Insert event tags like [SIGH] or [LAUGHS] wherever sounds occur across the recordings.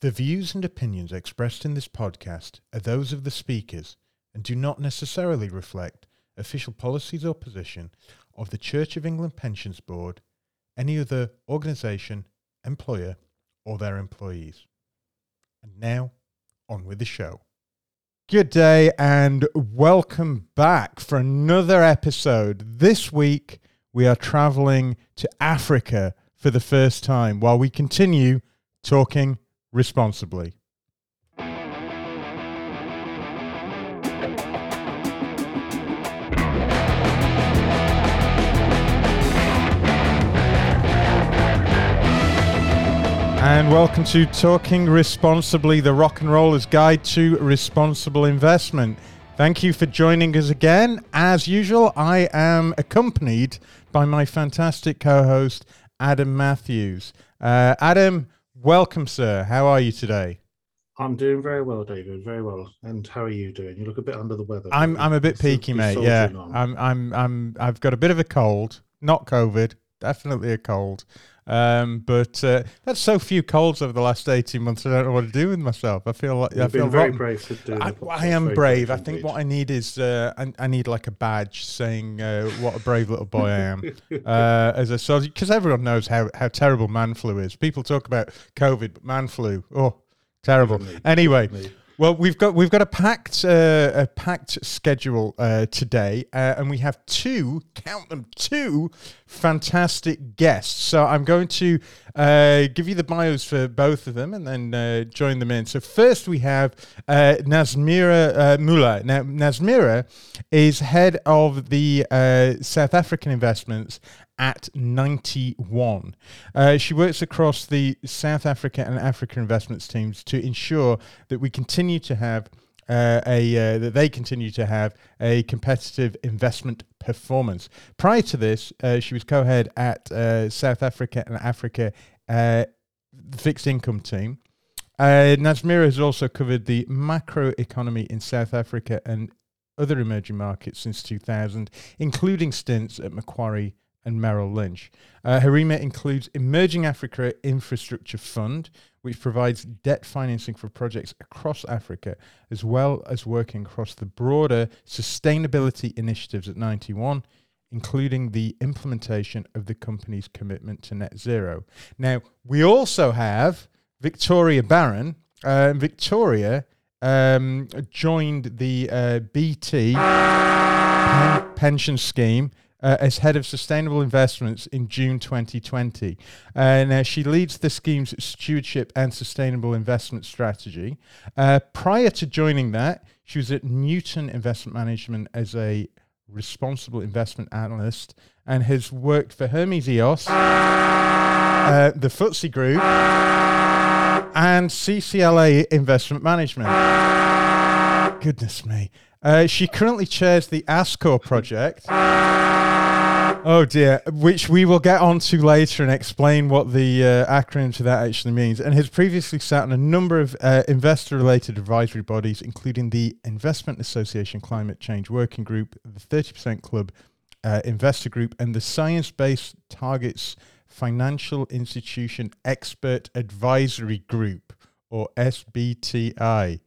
The views and opinions expressed in this podcast are those of the speakers and do not necessarily reflect official policies or position of the Church of England Pensions Board, any other organisation, employer, or their employees. And now, on with the show. Good day and welcome back for another episode. This week, we are traveling to Africa for the first time while we continue talking responsibly. And welcome to Talking Responsibly, the rock and roller's guide to responsible investment. Thank you for joining us again. As usual, I am accompanied by my fantastic co host, Adam Matthews. Uh, Adam, welcome, sir. How are you today? I'm doing very well, David. Very well. And how are you doing? You look a bit under the weather. I'm I'm a bit peaky, mate. Yeah, I'm I'm I'm I've got a bit of a cold, not COVID, definitely a cold. Um, but uh, that's so few colds over the last eighteen months. I don't know what to do with myself. I feel like You've I feel very brave to do I, I am brave. I think what I need is uh, I, I need like a badge saying uh, what a brave little boy I am [LAUGHS] uh, as a soldier because everyone knows how, how terrible man flu is. People talk about COVID, but man flu, oh, terrible. Anyway. Well, we've got we've got a packed uh, a packed schedule uh, today, uh, and we have two count them two fantastic guests. So I'm going to uh, give you the bios for both of them, and then uh, join them in. So first we have uh, Nazmeera uh, Moola. Now Nazmeera is head of the uh, South African investments at 91. Uh, she works across the South Africa and Africa investments teams to ensure that we continue to have uh, a uh, that they continue to have a competitive investment performance. Prior to this, uh, she was co-head at uh, South Africa and Africa uh, fixed income team. Uh, has also covered the macro economy in South Africa and other emerging markets since 2000, including stints at Macquarie and Merrill Lynch. Uh, remit includes Emerging Africa Infrastructure Fund, which provides debt financing for projects across Africa, as well as working across the broader sustainability initiatives at 91, including the implementation of the company's commitment to net zero. Now, we also have Victoria Barron. Uh, Victoria um, joined the uh, BT pen- pension scheme uh, as head of sustainable investments in June 2020. And uh, she leads the scheme's stewardship and sustainable investment strategy. Uh, prior to joining that, she was at Newton Investment Management as a responsible investment analyst and has worked for Hermes EOS, uh, the FTSE Group, and CCLA Investment Management. Goodness me. Uh, she currently chairs the ASCOR project. Oh dear, which we will get onto later and explain what the uh, acronym to that actually means, and has previously sat on a number of uh, investor related advisory bodies, including the Investment Association Climate Change Working Group, the 30% Club uh, Investor Group, and the Science Based Targets Financial Institution Expert Advisory Group, or SBTI.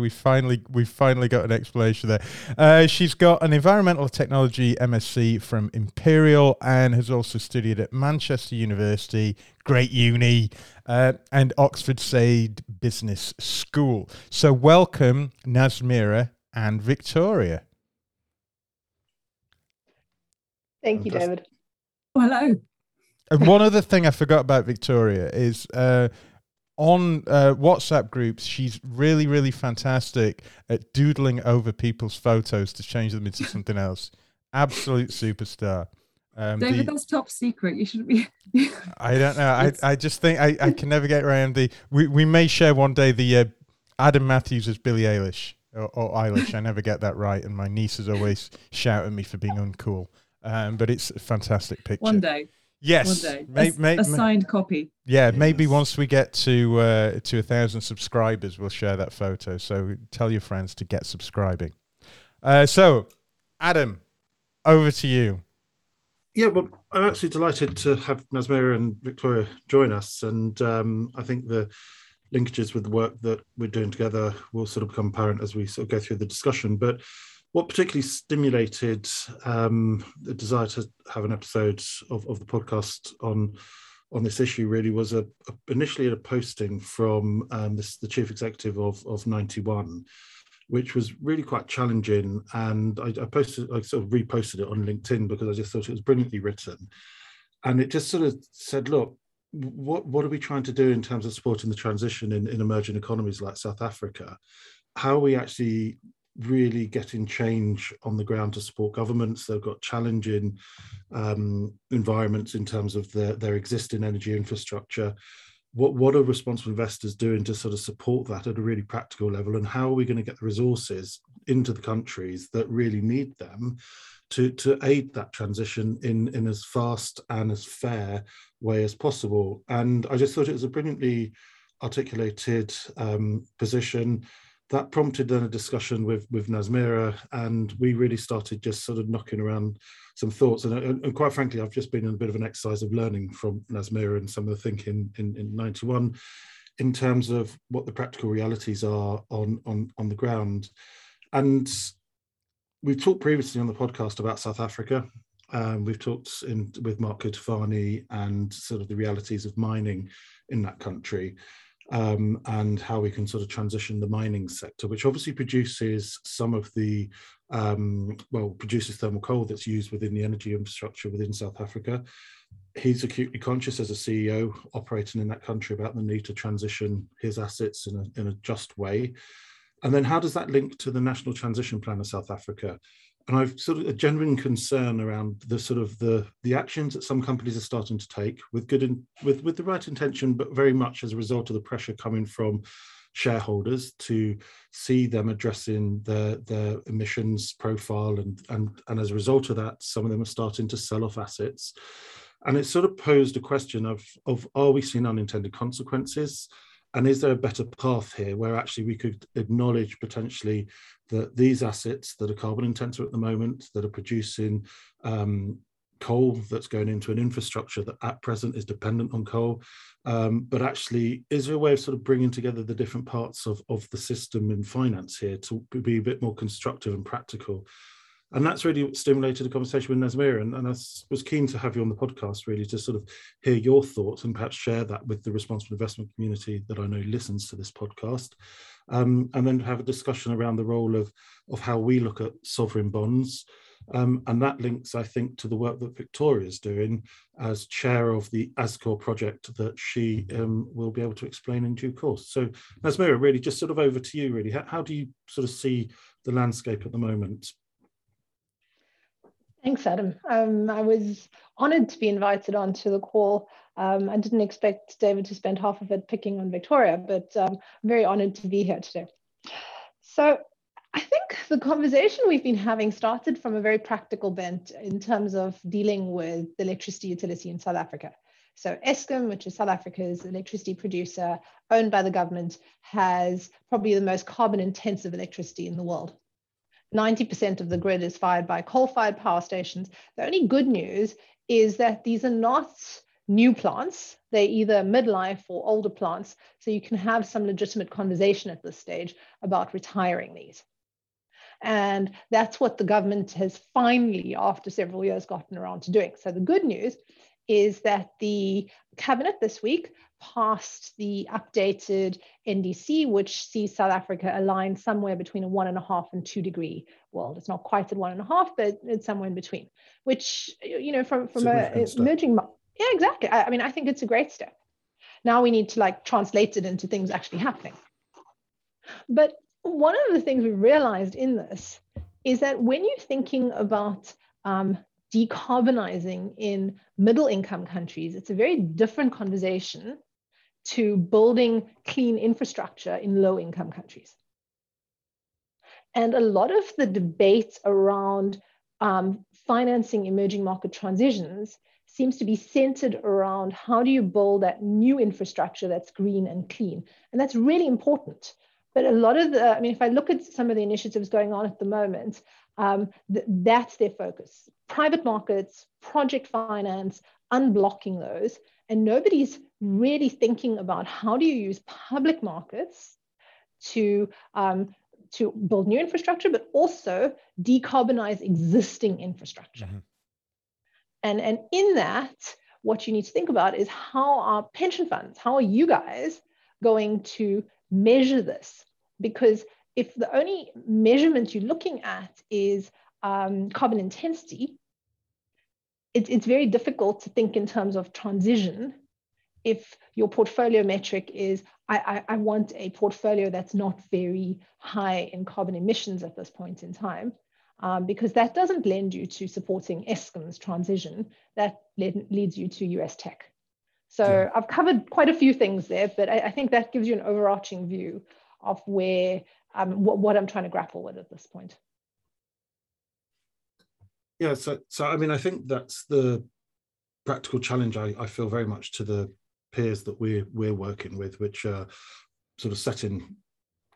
We finally we finally got an explanation there. Uh, she's got an environmental technology MSc from Imperial and has also studied at Manchester University, great uni, uh, and Oxford Said Business School. So welcome, Nazmeera and Victoria. Thank you, David. Hello. And one other thing I forgot about Victoria is uh, on uh, WhatsApp groups, she's really, really fantastic at doodling over people's photos to change them into something else. Absolute superstar. Um, David, the- that's top secret. You shouldn't be. I don't know. I, I just think I, I can never get around the. We, we may share one day the uh, Adam Matthews as Billie Eilish or, or Eilish. I never get that right, and my niece nieces always shout at me for being uncool. Um, but it's a fantastic picture. one day. Yes. One day. May- a, s- may- a may- signed copy. yeah, maybe once we get to uh, to a thousand subscribers, we'll share that photo. So tell your friends to get subscribing. Uh, so, Adam, over to you. Yeah, well, I'm actually delighted to have Nazmeera and Victoria join us, and um, I think the linkages with the work that we're doing together will sort of become apparent as we sort of go through the discussion. But what particularly stimulated um, the desire to have an episode of, of the podcast on on this issue really was a, a initially a posting from um, this, the chief executive of, of 91 which was really quite challenging. And I, I posted i sort of reposted it on linkedin because i just thought it was brilliantly written. And it just sort of said look what what are we trying to do in terms of supporting the transition in, in emerging economies like south africa? How are we actually really getting change on the ground to support governments. They've got challenging um, environments in terms of their, their existing energy infrastructure. What, what are responsible investors doing to sort of support that at a really practical level? And how are we going to get the resources into the countries that really need them to, to aid that transition in, in as fast and as fair way as possible? And I just thought it was a brilliantly articulated um, position that prompted then a discussion with with Nazmeera, and we really started just sort of knocking around some thoughts. And, and, quite frankly, I've just been in a bit of an exercise of learning from Nazmeera and some of the thinking in, in 91 in terms of what the practical realities are on on on the ground. And we've talked previously on the podcast about South Africa. Um, we've talked in, with Mark Cutifani and sort of the realities of mining in that country um, and how we can sort of transition the mining sector, which obviously produces some of the, um, well, produces thermal coal that's used within the energy infrastructure within South Africa. He's acutely conscious as a CEO operating in that country about the need to transition his assets in a, in a just way. And then how does that link to the National Transition Plan of South Africa? And I've sort of a genuine concern around the sort of the the actions that some companies are starting to take with good in, with with the right intention, but very much as a result of the pressure coming from shareholders to see them addressing their their emissions profile and and and as a result of that, some of them are starting to sell off assets. And it sort of posed a question of of are we seeing unintended consequences? And is there a better path here where actually we could acknowledge potentially that these assets that are carbon intensive at the moment, that are producing um, coal that's going into an infrastructure that at present is dependent on coal, um, but actually is there a way of sort of bringing together the different parts of, of the system in finance here to be a bit more constructive and practical and that's really stimulated a conversation with Nazmeera. And, and I was keen to have you on the podcast, really, to sort of hear your thoughts and perhaps share that with the responsible investment community that I know listens to this podcast. Um, and then have a discussion around the role of, of how we look at sovereign bonds. Um, and that links, I think, to the work that Victoria is doing as chair of the ASCOR project that she um, will be able to explain in due course. So, Nazmeera, really, just sort of over to you, really. How, how do you sort of see the landscape at the moment? Thanks, Adam. Um, I was honored to be invited onto the call. Um, I didn't expect David to spend half of it picking on Victoria, but um, I'm very honored to be here today. So I think the conversation we've been having started from a very practical bent in terms of dealing with the electricity utility in South Africa. So Eskom, which is South Africa's electricity producer, owned by the government, has probably the most carbon intensive electricity in the world. 90% of the grid is fired by coal fired power stations. The only good news is that these are not new plants. They're either midlife or older plants. So you can have some legitimate conversation at this stage about retiring these. And that's what the government has finally, after several years, gotten around to doing. So the good news is that the cabinet this week passed the updated NDC, which sees South Africa aligned somewhere between a one and a half and two degree world. It's not quite at one and a half, but it's somewhere in between. Which you know, from from a emerging, yeah, exactly. I, I mean, I think it's a great step. Now we need to like translate it into things actually happening. But one of the things we realized in this is that when you're thinking about um, decarbonizing in middle income countries, it's a very different conversation to building clean infrastructure in low income countries. And a lot of the debates around um, financing emerging market transitions seems to be centered around how do you build that new infrastructure that's green and clean. And that's really important. But a lot of the, I mean, if I look at some of the initiatives going on at the moment, um, th- that's their focus. Private markets, project finance, unblocking those, And nobody's really thinking about how do you use public markets to um, to build new infrastructure, but also decarbonize existing infrastructure. Mm-hmm. And, and in that, what you need to think about is how are pension funds, how are you guys going to measure this? Because if the only measurement you're looking at is um, carbon intensity, it, it's very difficult to think in terms of transition if your portfolio metric is I, I, I, want a portfolio that's not very high in carbon emissions at this point in time, um, because that doesn't lend you to supporting Eskom's transition. That led, leads you to US tech. So yeah. I've covered quite a few things there, but I, I, think that gives you an overarching view of where um, what, what I'm trying to grapple with at this point. Yeah, so so I mean, I think that's the practical challenge I, I feel very much to the peers that we're we're working with, which are sort of setting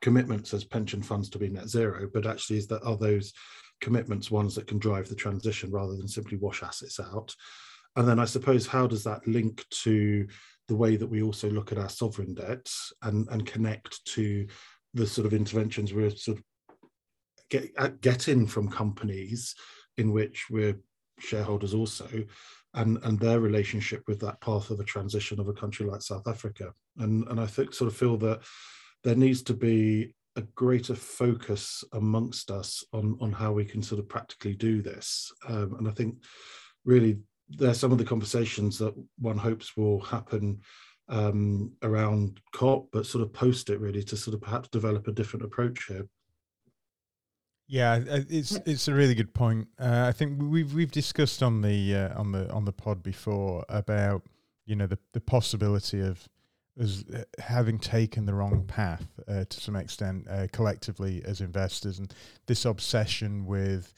commitments as pension funds to be net zero, but actually is that are those commitments ones that can drive the transition rather than simply wash assets out? And then I suppose how does that link to the way that we also look at our sovereign debt and, and connect to the sort of interventions we're sort of get, getting from companies in which we're shareholders also and and their relationship with that path of a transition of a country like South Africa. And and I think sort of feel that there needs to be a greater focus amongst us on on how we can sort of practically do this. Um, and I think really there's some of the conversations that one hopes will happen um, around COP, but sort of post it really to sort of perhaps develop a different approach here. Yeah, it's it's a really good point. Uh, I think we've we've discussed on the uh, on the on the pod before about you know the the possibility of us uh, having taken the wrong path uh, to some extent uh, collectively as investors, and this obsession with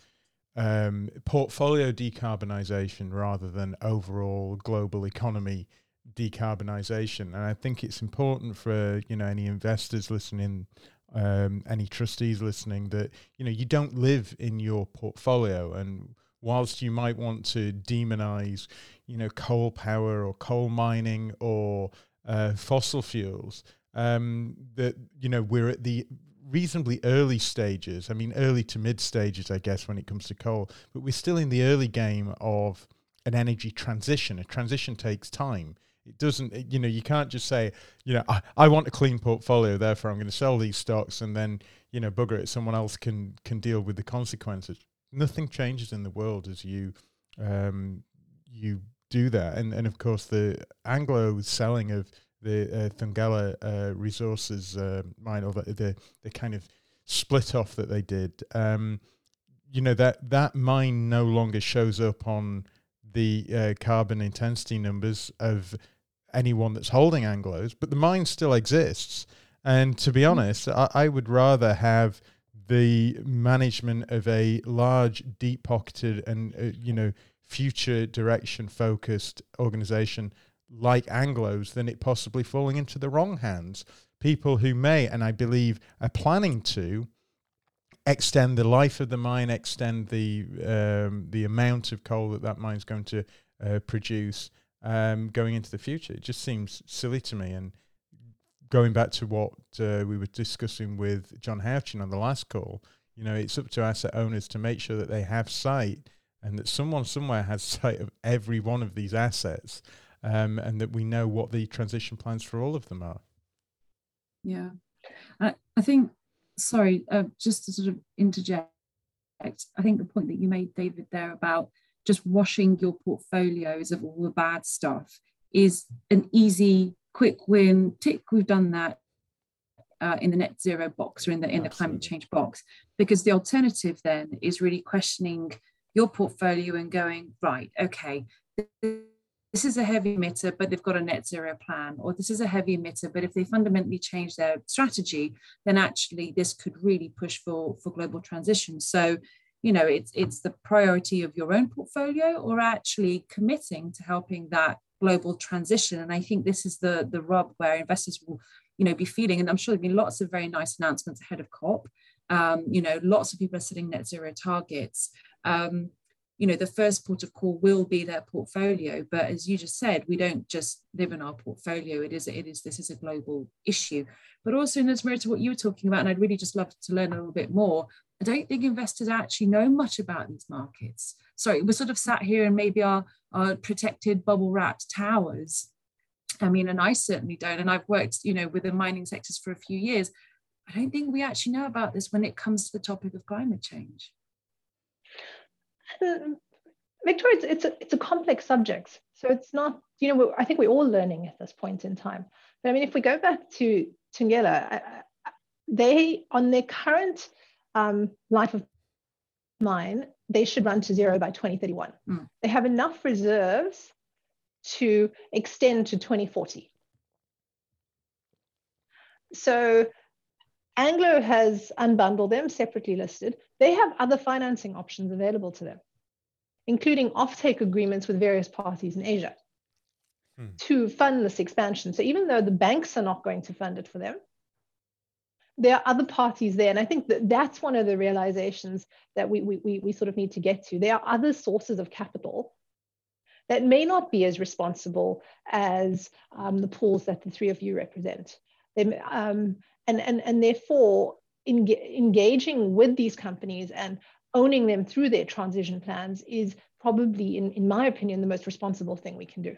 um, portfolio decarbonisation rather than overall global economy decarbonisation. And I think it's important for you know any investors listening um, any trustees listening that you know you don't live in your portfolio and whilst you might want to demonize you know coal power or coal mining or uh, fossil fuels um, that you know we're at the reasonably early stages i mean early to mid stages i guess when it comes to coal but we're still in the early game of an energy transition a transition takes time it doesn't, you know, you can't just say, you know, I, I want a clean portfolio, therefore I'm going to sell these stocks and then, you know, bugger it. Someone else can can deal with the consequences. Nothing changes in the world as you um, you do that. And and of course the Anglo selling of the uh, Thungela uh, resources uh, mine or the, the the kind of split off that they did. Um, you know that that mine no longer shows up on the uh, carbon intensity numbers of anyone that's holding Anglos, but the mine still exists. And to be hmm. honest, I, I would rather have the management of a large, deep pocketed, and uh, you know, future direction focused organization like Anglos than it possibly falling into the wrong hands. People who may, and I believe are planning to, extend the life of the mine, extend the um, the amount of coal that that mine's going to uh, produce um, going into the future. It just seems silly to me. And going back to what uh, we were discussing with John Houchin on the last call, you know, it's up to asset owners to make sure that they have sight and that someone somewhere has [LAUGHS] sight of every one of these assets um, and that we know what the transition plans for all of them are. Yeah. I, I think sorry, uh, just to sort of interject, I think the point that you made, David, there about just washing your portfolios of all the bad stuff is an easy, quick win. Tick, we've done that. Uh, in the net zero box or in the in the climate change box because the alternative then is really questioning your portfolio and going right okay this is a heavy emitter, but they've got a net zero plan, or this is a heavy emitter, but if they fundamentally change their strategy, then actually this could really push for, for global transition. So, you know, it's it's the priority of your own portfolio or actually committing to helping that global transition. And I think this is the the rub where investors will, you know, be feeling, and I'm sure there've been lots of very nice announcements ahead of COP. Um, you know, lots of people are setting net zero targets. Um, you know the first port of call will be their portfolio. But as you just said we don't just live in our portfolio. It is it is this is a global issue. But also in as to what you were talking about and i'd really just love to learn a little bit more i don't think investors actually know much about these markets. Sorry we're sort of sat here and maybe our, our protected bubble wrapped towers. I mean and i certainly don't. And i've worked you know with the mining sectors for a few years. I don't think we actually know about this when it comes to the topic of climate change [LAUGHS] Victoria, it's, it's, a, it's a complex subject. So it's not, you know, I think we're all learning at this point in time. But I mean, if we go back to Thungela, they, on their current um, life of mine, they should run to zero by 2031. Mm. They have enough reserves to extend to 2040. So Anglo has unbundled them, separately listed. They have other financing options available to them, including offtake agreements with various parties in Asia hmm. to fund this expansion. So even though the banks are not going to fund it for them, there are other parties there. And I think that that's one of the realizations that we, we, we sort of need to get to. There are other sources of capital that may not be as responsible as um, the pools that the three of you represent. They, um, and, and, and therefore engaging with these companies and owning them through their transition plans is probably, in, in my opinion, the most responsible thing we can do.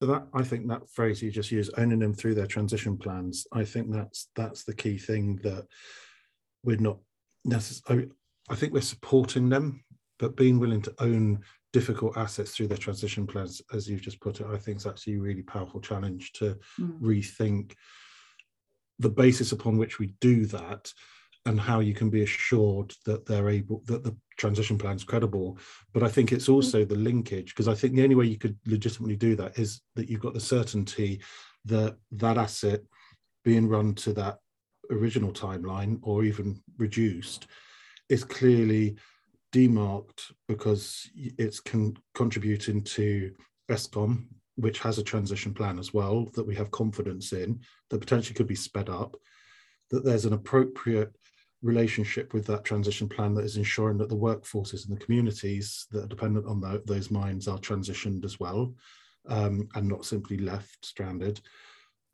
So that I think that phrase you just used, owning them through their transition plans, I think that's that's the key thing that we're not necessarily. I think we're supporting them, but being willing to own difficult assets through their transition plans, as you've just put it, I think is actually a really powerful challenge to mm. rethink the basis upon which we do that and how you can be assured that they're able that the transition plan is credible. But i think it's mm-hmm. also the linkage because i think the only way you could legitimately do that is that you've got the certainty that that asset being run to that original timeline or even reduced is clearly demarked because it's con- contributing to Eskom which has a transition plan as well that we have confidence in that potentially could be sped up that there's an appropriate relationship with that transition plan that is ensuring that the workforces and the communities that are dependent on the, those mines are transitioned as well um, and not simply left stranded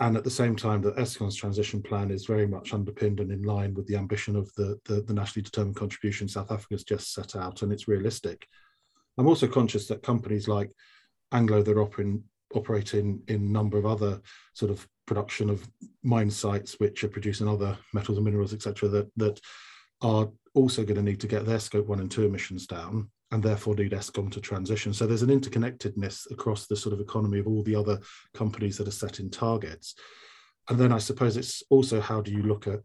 and at the same time that Eskom's transition plan is very much underpinned and in line with the ambition of the, the, the nationally determined contribution South Africa has just set out and it's realistic. I'm also conscious that companies like Anglo that are operating operating in a number of other sort of production of mine sites which are producing other metals and minerals, etc., that that are also going to need to get their scope one and two emissions down and therefore need Eskom to transition. So there's an interconnectedness across the sort of economy of all the other companies that are setting targets. And then I suppose it's also how do you look at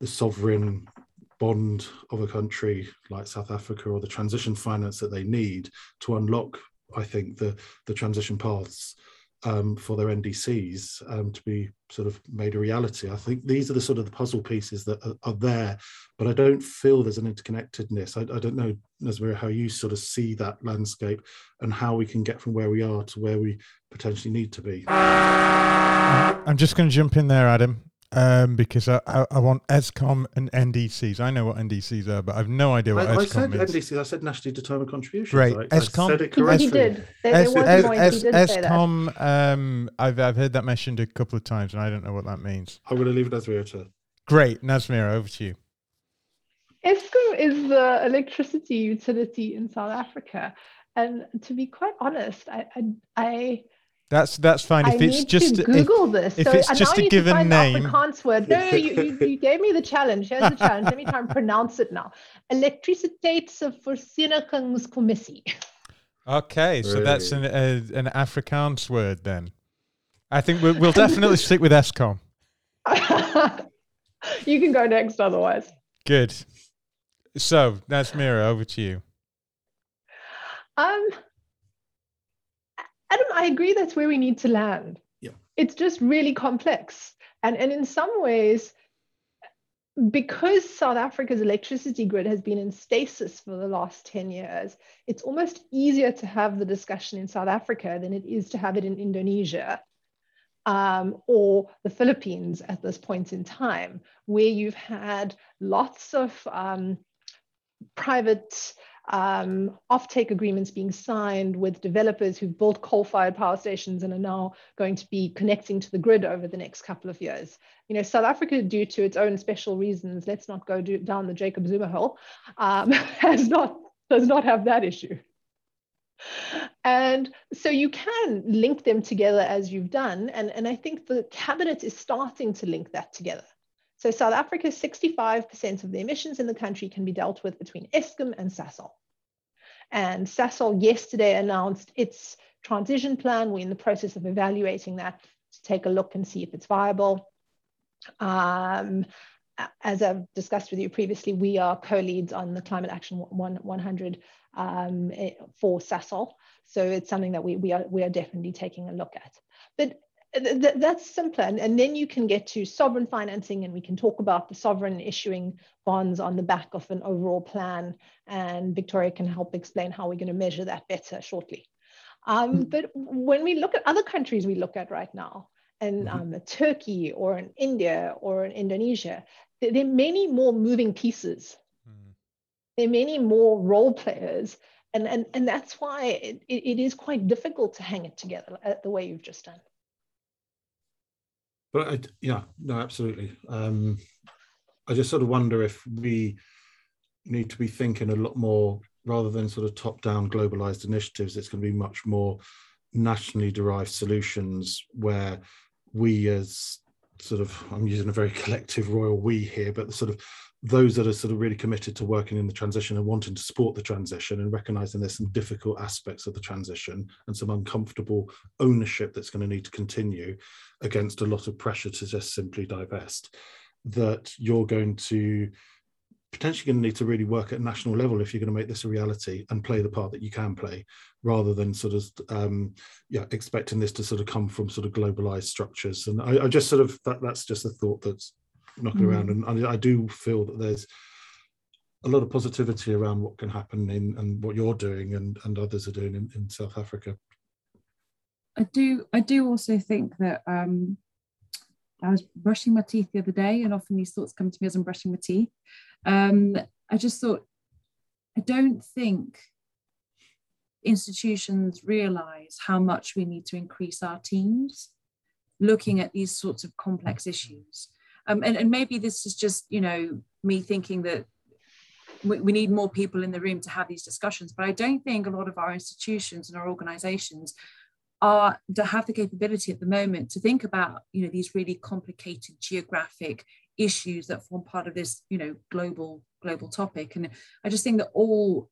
the sovereign bond of a country like South Africa or the transition finance that they need to unlock I think, the the transition paths um, for their NDCs um, to be sort of made a reality. I think these are the sort of the puzzle pieces that are, are there, but I don't feel there's an interconnectedness. I, I don't know, Nazmeera, how you sort of see that landscape and how we can get from where we are to where we potentially need to be. I'm just going to jump in there, Adam um, because I, I, I, want Eskom and NDCs. I know what NDCs are, but I've no idea what I, Eskom I said is. NDCs. I said nationally determined contributions. Great. Right? Eskom. I said it correctly. He did. There, there was point he did Eskom. Um, I've I've heard that mentioned a couple of times, and I don't know what that means. I'm going to leave it Nazmeera to. Great, Nazmeera, over to you. Eskom is the electricity utility in South Africa, and to be quite honest, I I, I that's that's fine. If I it's just to Google if, this, if so it's just a given name. Afrikaans word. No, you, you, you, gave me the challenge. Here's the challenge. Let me try and pronounce it now. Elektrisiteitsvoorsieningskommissie. Okay, so that's an a, an Afrikaans word then. I think we'll, we'll definitely stick with Eskom. [LAUGHS] you can go next, otherwise. Good. So, Nazmeera, over to you. Um, Adam, I agree that's where we need to land. Yeah. It's just really complex. And, and in some ways, because South Africa's electricity grid has been in stasis for the last 10 years, it's almost easier to have the discussion in South Africa than it is to have it in Indonesia um, or the Philippines at this point in time, where you've had lots of um, private um, offtake agreements being signed with developers who've built coal-fired power stations and are now going to be connecting to the grid over the next couple of years. You know, South Africa, due to its own special reasons, let's not go do, down the Jacob Zuma hole, um, [LAUGHS] has not does not have that issue. And so you can link them together as you've done. And, and I think the cabinet is starting to link that together. So South Africa, 65% of the emissions in the country can be dealt with between Eskom and Sasol. And Sasol yesterday announced its transition plan. We're in the process of evaluating that to take a look and see if it's viable. Um, as I've discussed with you previously, we are co-leads on the Climate Action 100 um, for Sasol. So it's something that we, we, are, we are definitely taking a look at. But th that's simpler. And, and, then you can get to sovereign financing and we can talk about the sovereign issuing bonds on the back of an overall plan. And Victoria can help explain how we're going to measure that better shortly. Um, mm -hmm. But when we look at other countries we look at right now, and mm -hmm. um, Turkey or in India or in Indonesia, there, there are many more moving pieces. Mm. There are many more role players. And, and, and that's why it, it is quite difficult to hang it together uh, the way you've just done. But I, yeah, no, absolutely. Um, I just sort of wonder if we need to be thinking a lot more rather than sort of top-down globalized initiatives. It's going to be much more nationally derived solutions where we as sort of I'm using a very collective royal we here, but sort of those that are sort of really committed to working in the transition and wanting to support the transition and recognizing there's some difficult aspects of the transition and some uncomfortable ownership that's going to need to continue against a lot of pressure to just simply divest that you're going to potentially going to need to really work at national level if you're going to make this a reality and play the part that you can play rather than sort of um, yeah expecting this to sort of come from sort of globalized structures and I, I just sort of that that's just a thought that's knocking mm. around and I, I, do feel that there's a lot of positivity around what can happen in and what you're doing and, and others are doing in, in South Africa. I do I do also think that um, I was brushing my teeth the other day and often these thoughts come to me as I'm brushing my teeth. Um, I just thought I don't think institutions realize how much we need to increase our teams looking at these sorts of complex issues. Um, and, and maybe this is just, you know, me thinking that we, we need more people in the room to have these discussions, but I don't think a lot of our institutions and our organizations are to have the capability at the moment to think about you know these really complicated geographic issues that form part of this you know global global topic. And i just think that all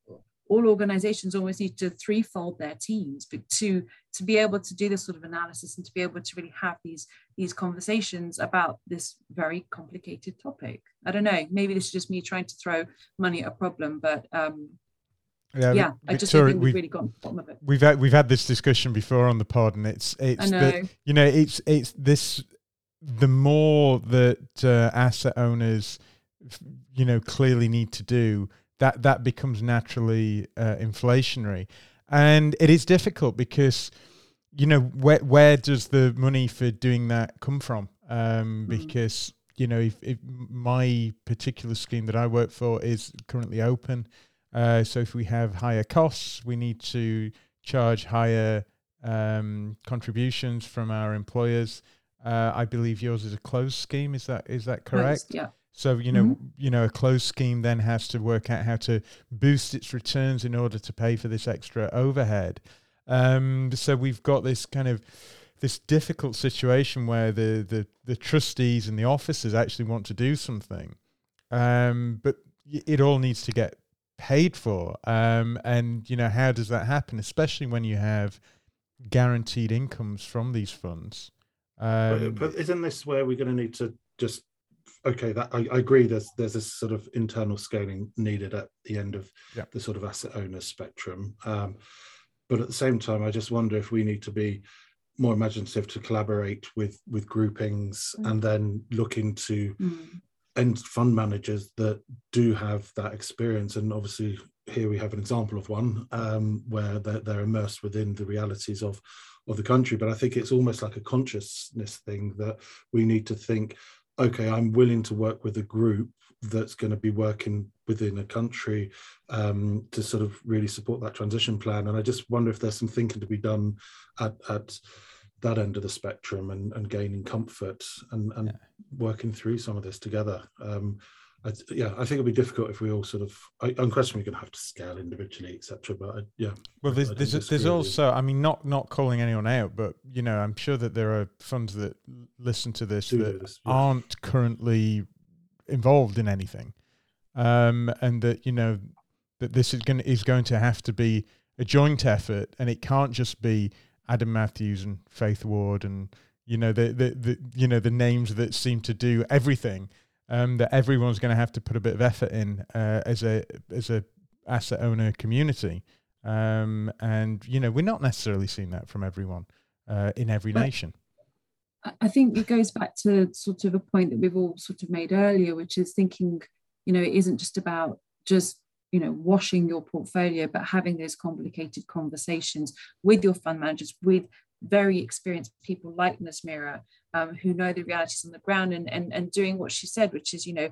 all organizations always need to threefold their teams but to to be able to do this sort of analysis and to be able to really have these these conversations about this very complicated topic. I don't know. Maybe this is just me trying to throw money at a problem but um yeah, yeah I just think we've really got bottom of it. We've had we've had this discussion before on the pod, and it's it's the, you know it's it's this the more that uh, asset owners you know clearly need to do that that becomes naturally uh, inflationary. And it is difficult because you know where where does the money for doing that come from? Um, mm. because you know if, if my particular scheme that I work for is currently open uh, so if we have higher costs we need to charge higher um, contributions from our employers uh, I believe yours is a closed scheme is that is that correct closed, yeah so you know, mm-hmm. you know, a closed scheme then has to work out how to boost its returns in order to pay for this extra overhead. Um, so we've got this kind of this difficult situation where the the, the trustees and the officers actually want to do something, um, but it all needs to get paid for. Um, and you know, how does that happen? Especially when you have guaranteed incomes from these funds. Um, but, but isn't this where we're going to need to just okay, that I, I, agree. There's there's a sort of internal scaling needed at the end of yeah. the sort of asset owner spectrum. Um, but at the same time, I just wonder if we need to be more imaginative to collaborate with with groupings mm. and then look into mm. end fund managers that do have that experience. And obviously, here we have an example of one um, where they're, they're immersed within the realities of of the country. But I think it's almost like a consciousness thing that we need to think okay, I'm willing to work with a group that's going to be working within a country um, to sort of really support that transition plan. And I just wonder if there's some thinking to be done at, at that end of the spectrum and, and gaining comfort and, and yeah. working through some of this together. Um, I, yeah, I think it'll be difficult if we all sort of. I, unquestionably going to have to scale individually, etc. But I, yeah. Well, there's there's, there's also. I mean, not not calling anyone out, but you know, I'm sure that there are funds that listen to this Do that this, yeah. aren't currently involved in anything, um, and that you know that this is going is going to have to be a joint effort, and it can't just be Adam Matthews and Faith Ward and you know the the, the you know the names that seem to do everything um, that everyone's going to have to put a bit of effort in uh, as a as a asset owner community. Um, and you know, we're not necessarily seeing that from everyone uh, in every but nation. I think it goes back to sort of a point that we've all sort of made earlier, which is thinking, you know, it isn't just about just you know washing your portfolio, but having those complicated conversations with your fund managers, with very experienced people like Ms. Nazmeera um, who know the realities on the ground and, and, and doing what she said, which is, you know,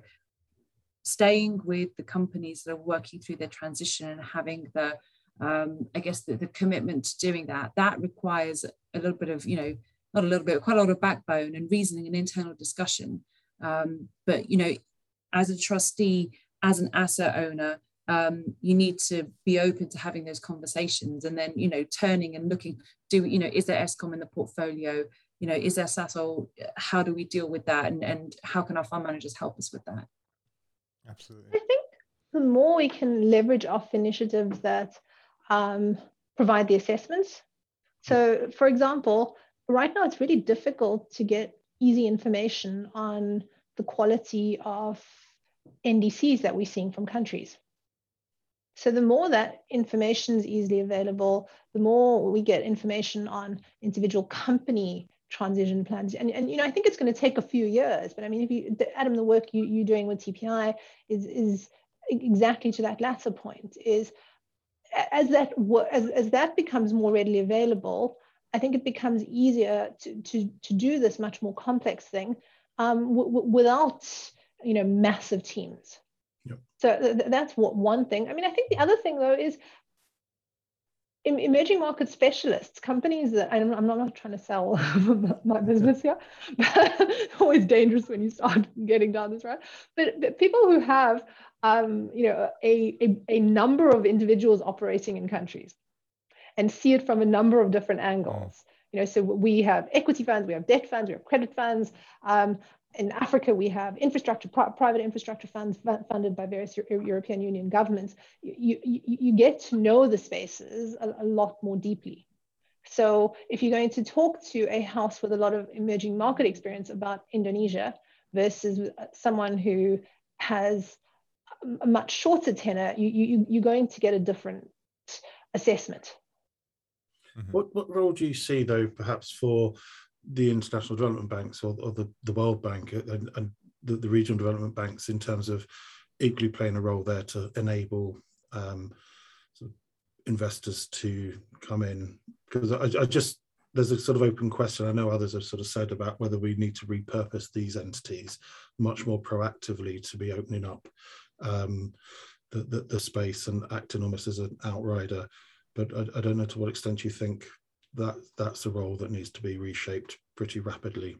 staying with the companies that are working through their transition and having the, um, I guess, the, the commitment to doing that. That requires a little bit of, you know, not a little bit, quite a lot of backbone and reasoning and internal discussion. Um, but, you know, as a trustee, as an asset owner, um, you need to be open to having those conversations and then you know turning and looking do you know is there eskom in the portfolio you know is there Sasol how do we deal with that? And and how can our fund managers help us with that? Absolutely. I think the more we can leverage off initiatives that um, provide the assessments. So for example right now it's really difficult to get easy information on the quality of ndcs that we're seeing from countries. So the more that information is easily available, the more we get information on individual company transition plans. And, and you know, I think it's going to take a few years, but I mean, if you, Adam, the work you, you're doing with TPI is, is exactly to that latter point is as that, as, as that becomes more readily available, I think it becomes easier to, to, to do this much more complex thing um, without, you know, massive teams. So th- that's what one thing. I mean, I think the other thing though is emerging market specialists, companies that I'm, I'm not trying to sell [LAUGHS] my business here, but [LAUGHS] always dangerous when you start [LAUGHS] getting down this road. But, but people who have, um, you know, a, a, a number of individuals operating in countries and see it from a number of different angles. You know, so we have equity funds, we have debt funds, we have credit funds, um, in Africa, we have infrastructure, private infrastructure funds funded by various European Union governments. You, you, you get to know the spaces a, a, lot more deeply. So if you're going to talk to a house with a lot of emerging market experience about Indonesia versus someone who has a much shorter tenor, you, you, you're going to get a different assessment. Mm-hmm. What, what role do you see, though, perhaps for the international development banks or, or the, the World Bank and, and the, the, regional development banks in terms of equally playing a role there to enable um, sort of investors to come in? Because I, I, just there's a sort of open question. I know others have sort of said about whether we need to repurpose these entities much more proactively to be opening up um, the, the, the, space and acting almost as an outrider. But I, I don't know to what extent you think that that's a role that needs to be reshaped pretty rapidly.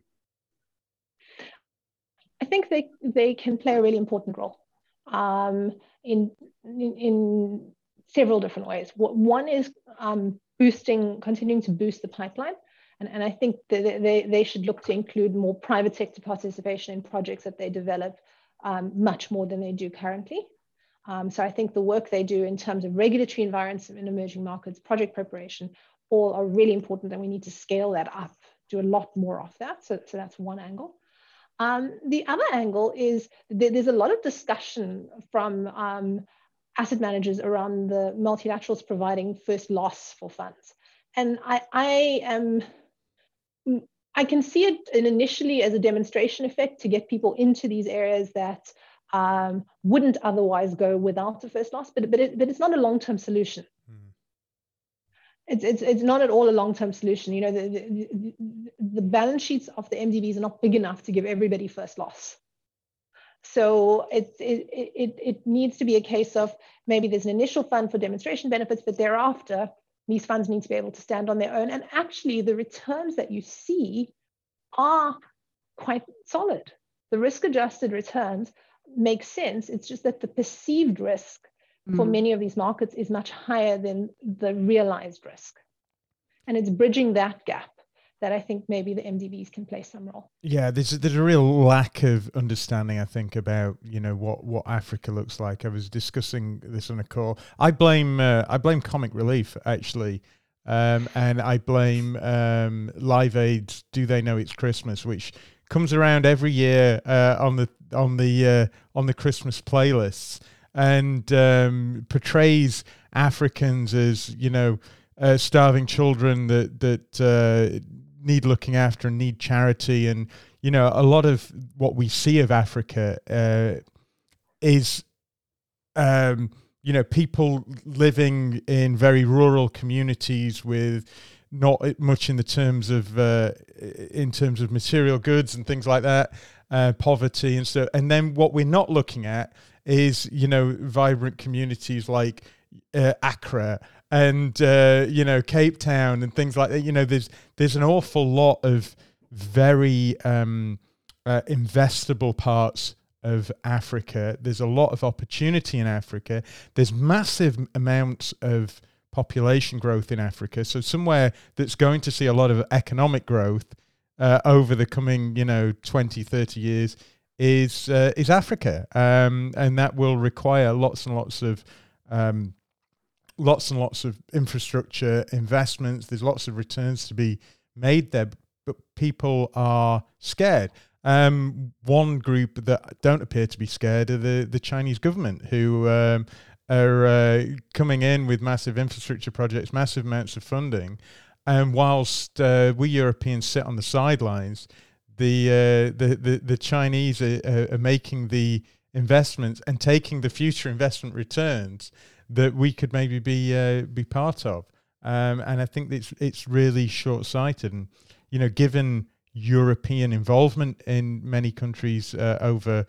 I think they they can play a really important role um, in, in, in several different ways. One is um, boosting, continuing to boost the pipeline. And, and I think they, they should look to include more private sector participation in projects that they develop um, much more than they do currently. Um, so I think the work they do in terms of regulatory environments in emerging markets, project preparation, all are really important and we need to scale that up, do a lot more of that. So, so that's one angle. Um, the other angle is there's a lot of discussion from um, asset managers around the multilaterals providing first loss for funds. And I, I am, I can see it initially as a demonstration effect to get people into these areas that um, wouldn't otherwise go without the first loss, but, but, it, but it's not a long-term solution it's, it's, it's not at all a long-term solution. You know, the, the, the balance sheets of the MDBs are not big enough to give everybody first loss. So it, it, it, it needs to be a case of maybe there's an initial fund for demonstration benefits, but thereafter, these funds need to be able to stand on their own. And actually, the returns that you see are quite solid. The risk adjusted returns make sense. It's just that the perceived risk mm. for many of these markets is much higher than the realized risk. And it's bridging that gap that I think maybe the MDBs can play some role. Yeah, there's there's a real lack of understanding, I think, about you know what what Africa looks like. I was discussing this on a call. I blame uh, I blame Comic Relief actually, um, and I blame um, Live Aid's "Do They Know It's Christmas," which comes around every year uh, on the on the uh, on the Christmas playlists and um, portrays Africans as you know uh, starving children that that uh, need looking after and need charity. And you know a lot of what we see of Africa uh, is um, you know people living in very rural communities with not much in the terms of uh, in terms of material goods and things like that uh, poverty and stuff. And then what we're not looking at is you know vibrant communities like uh, Accra and uh, you know Cape Town and things like that. You know, there's there's an awful lot of very um, uh, investable parts of Africa. There's a lot of opportunity in Africa. There's massive amounts of population growth in Africa. So somewhere that's going to see a lot of economic growth uh, over the coming, you know, 20, 30 years is uh, is Africa, um, and that will require lots and lots of um, lots and lots of infrastructure investments. There's lots of returns to be made there, but people are scared. Um, one group that don't appear to be scared are the, the Chinese government, who um, are uh, coming in with massive infrastructure projects, massive amounts of funding. And whilst uh, we Europeans sit on the sidelines, the uh, the, the the Chinese are, are, making the investments and taking the future investment returns that we could maybe be uh, be part of. Um, and I think it's it's really short sighted. And you know, given European involvement in many countries uh, over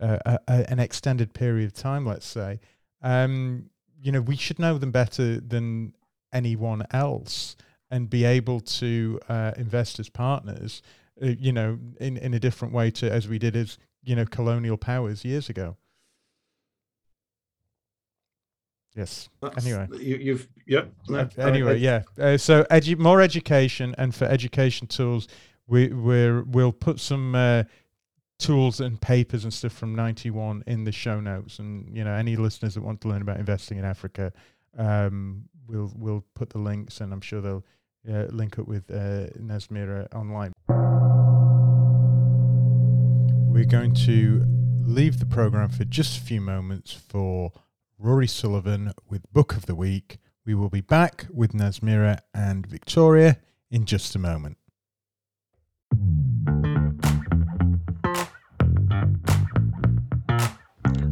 uh, a, a, an extended period of time, let's say, um, you know, we should know them better than anyone else and be able to uh, invest as partners uh, you know, in, in a different way to as we did as, you know, colonial powers years ago. Yes. That's, anyway, you, have yep. No, anyway, yeah. Uh, so edu- more education, and for education tools, we we will put some uh, tools and papers and stuff from ninety one in the show notes, and you know any listeners that want to learn about investing in Africa, um, we'll we'll put the links, and I'm sure they'll uh, link up with uh, Nazmeera online. We're going to leave the program for just a few moments for Rory Sullivan with Book of the Week. We will be back with Nazmeera and Victoria in just a moment.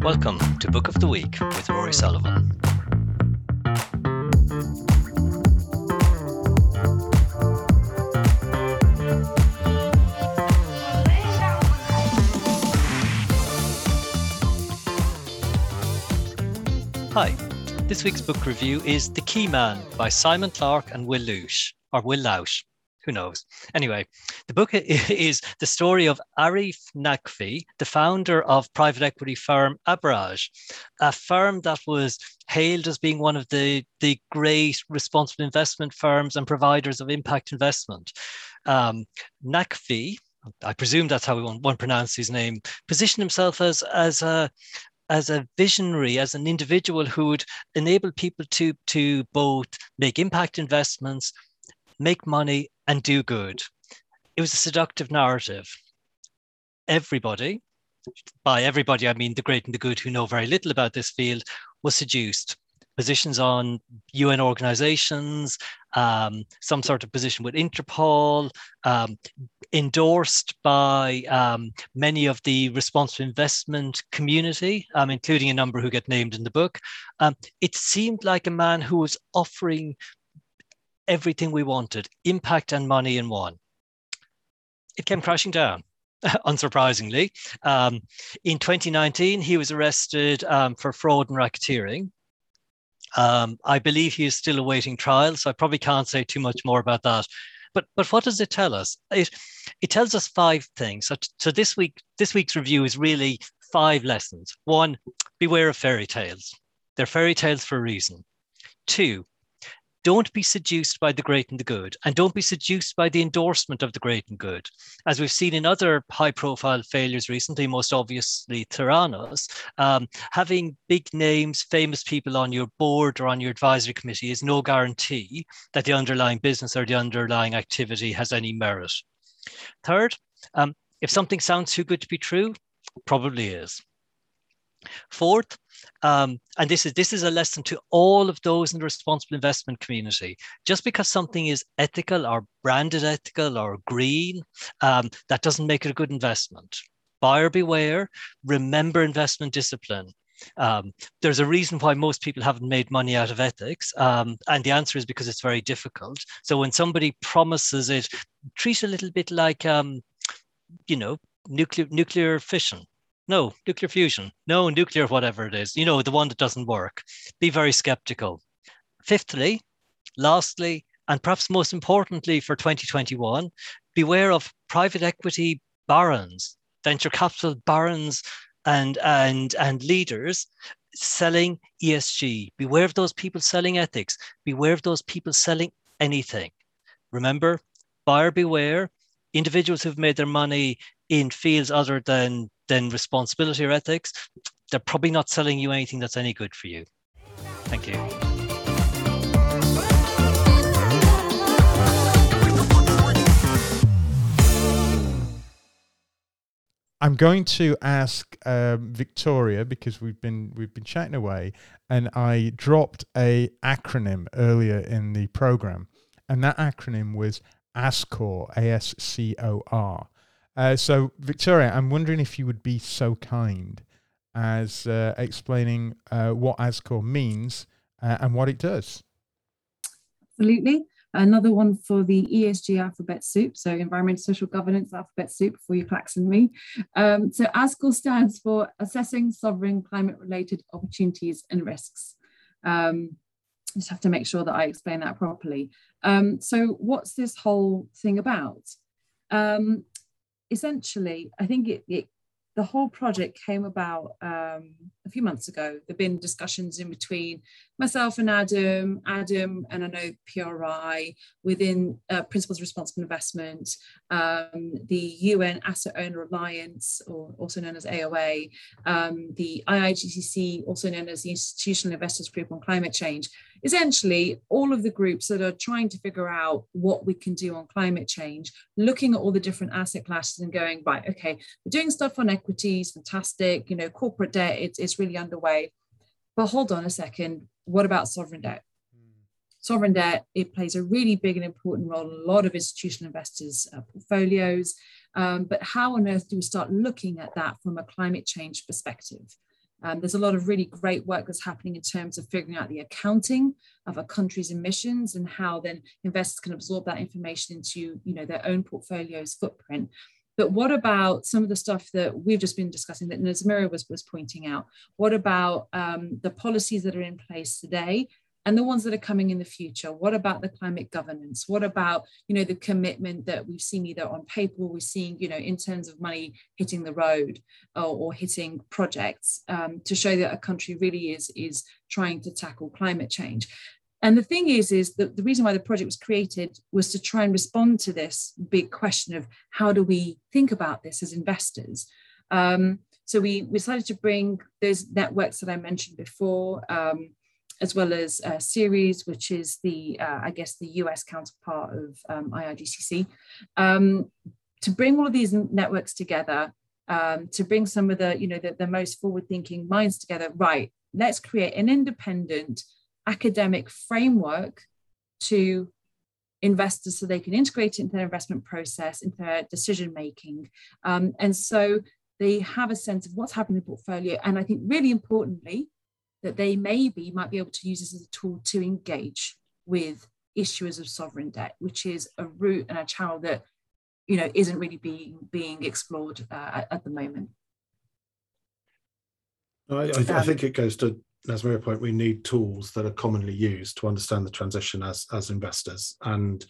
Welcome to Book of the Week with Rory Sullivan. Hi, this week's book review is The Key Man by Simon Clark and Will Louche, or Will Lausch, who knows. Anyway, the book [LAUGHS] is the story of Arif Naqvi, the founder of private equity firm Abraaj, a firm that was hailed as being one of the, the great responsible investment firms and providers of impact investment. Um, Naqvi, I presume that's how one, one pronounces his name, positioned himself as, as a, as a visionary, as an individual who would enable people to, to both make impact investments, make money, and do good. It was a seductive narrative. Everybody, by everybody, I mean the great and the good who know very little about this field, was seduced positions on UN organizations, um, some sort of position with Interpol, um, endorsed by um, many of the responsible investment community, um, including a number who get named in the book. Um, it seemed like a man who was offering everything we wanted impact and money in one. It came crashing down. [LAUGHS] unsurprisingly. Um, in 2019, he was arrested um, for fraud and racketeering. Um, I believe he is still awaiting trial, so I probably can't say too much more about that. But but what does it tell us? It it tells us five things. So, so this week this week's review is really five lessons. One, beware of fairy tales. They're fairy tales for a reason. Two, don't be seduced by the great and the good, and don't be seduced by the endorsement of the great and good. As we've seen in other high profile failures recently, most obviously Theranos, um, having big names, famous people on your board or on your advisory committee is no guarantee that the underlying business or the underlying activity has any merit. Third, um, if something sounds too good to be true, probably is. Fourth, um, and this is this is a lesson to all of those in the responsible investment community. Just because something is ethical or branded ethical or green, um, that doesn't make it a good investment. Buyer beware. Remember investment discipline. Um, there's a reason why most people haven't made money out of ethics, um, and the answer is because it's very difficult. So when somebody promises it, treat it a little bit like, um, you know, nuclear nuclear fission no, nuclear fusion. No, nuclear, whatever it is, you know, the one that doesn't work. Be very skeptical. Fifthly, lastly, and perhaps most importantly for 2021, beware of private equity barons, venture capital barons and, and, and leaders selling ESG. Beware of those people selling ethics. Beware of those people selling anything. Remember, buyer beware. Individuals who've made their money in fields other than than responsibility or ethics, they're probably not selling you anything that's any good for you. Thank you. I'm going to ask um, Victoria because we've been we've been chatting away, and I dropped a acronym earlier in the program, and that acronym was ASCOR, A S C O R. Uh, so, Victoria, I'm wondering if you would be so kind as uh, explaining uh, what ASCOR means uh, and what it does. Absolutely. Another one for the ESG alphabet soup, so environmental social governance alphabet soup for you clax and me. Um, so ASCOR stands for Assessing Sovereign Climate Related Opportunities and Risks. Um, just have to make sure that I explain that properly. Um, so what's this whole thing about? Um, essentially, I think it, it the whole project came about um, a few months ago. There've been discussions in between myself and Adam, Adam, and I know PRI within uh, Principles of Responsible Investment, um, the UN Asset Owner Alliance, or also known as AOA, um, the IIGCC, also known as the Institutional Investors Group on Climate Change. Essentially, all of the groups that are trying to figure out what we can do on climate change, looking at all the different asset classes and going, right, okay, we're doing stuff on equities, fantastic, you know, corporate debt, it's, it's really underway. But hold on a second, what about sovereign debt? Sovereign debt, it plays a really big and important role in a lot of institutional investors' uh, portfolios. Um, but how on earth do we start looking at that from a climate change perspective? Um, there's a lot of really great work that's happening in terms of figuring out the accounting of a country's emissions and how then investors can absorb that information into you know their own portfolio's footprint. But what about some of the stuff that we've just been discussing that Nazmeera was, was pointing out? What about um, the policies that are in place today and the ones that are coming in the future what about the climate governance what about you know the commitment that we've seen either on paper or we're seeing you know in terms of money hitting the road or, or hitting projects um, to show that a country really is is trying to tackle climate change and the thing is, is that the reason why the project was created was to try and respond to this big question of how do we think about this as investors. Um, so we, we decided to bring those networks that I mentioned before, um, as well as uh, which is the, uh, I guess, the US counterpart of um, IIGCC, um, to bring all of these networks together, um, to bring some of the, you know, the, the most forward-thinking minds together. Right, let's create an independent academic framework to investors so they can integrate it into their investment process, into their decision making. Um, and so they have a sense of what's happening in the portfolio. And I think really importantly, that they maybe might be able to use this as a tool to engage with issuers of sovereign debt, which is a route and a channel that you know isn't really being being explored uh, at, at, the moment. I, I, um, I, think it goes to Nazmeera's point. We need tools that are commonly used to understand the transition as as investors, and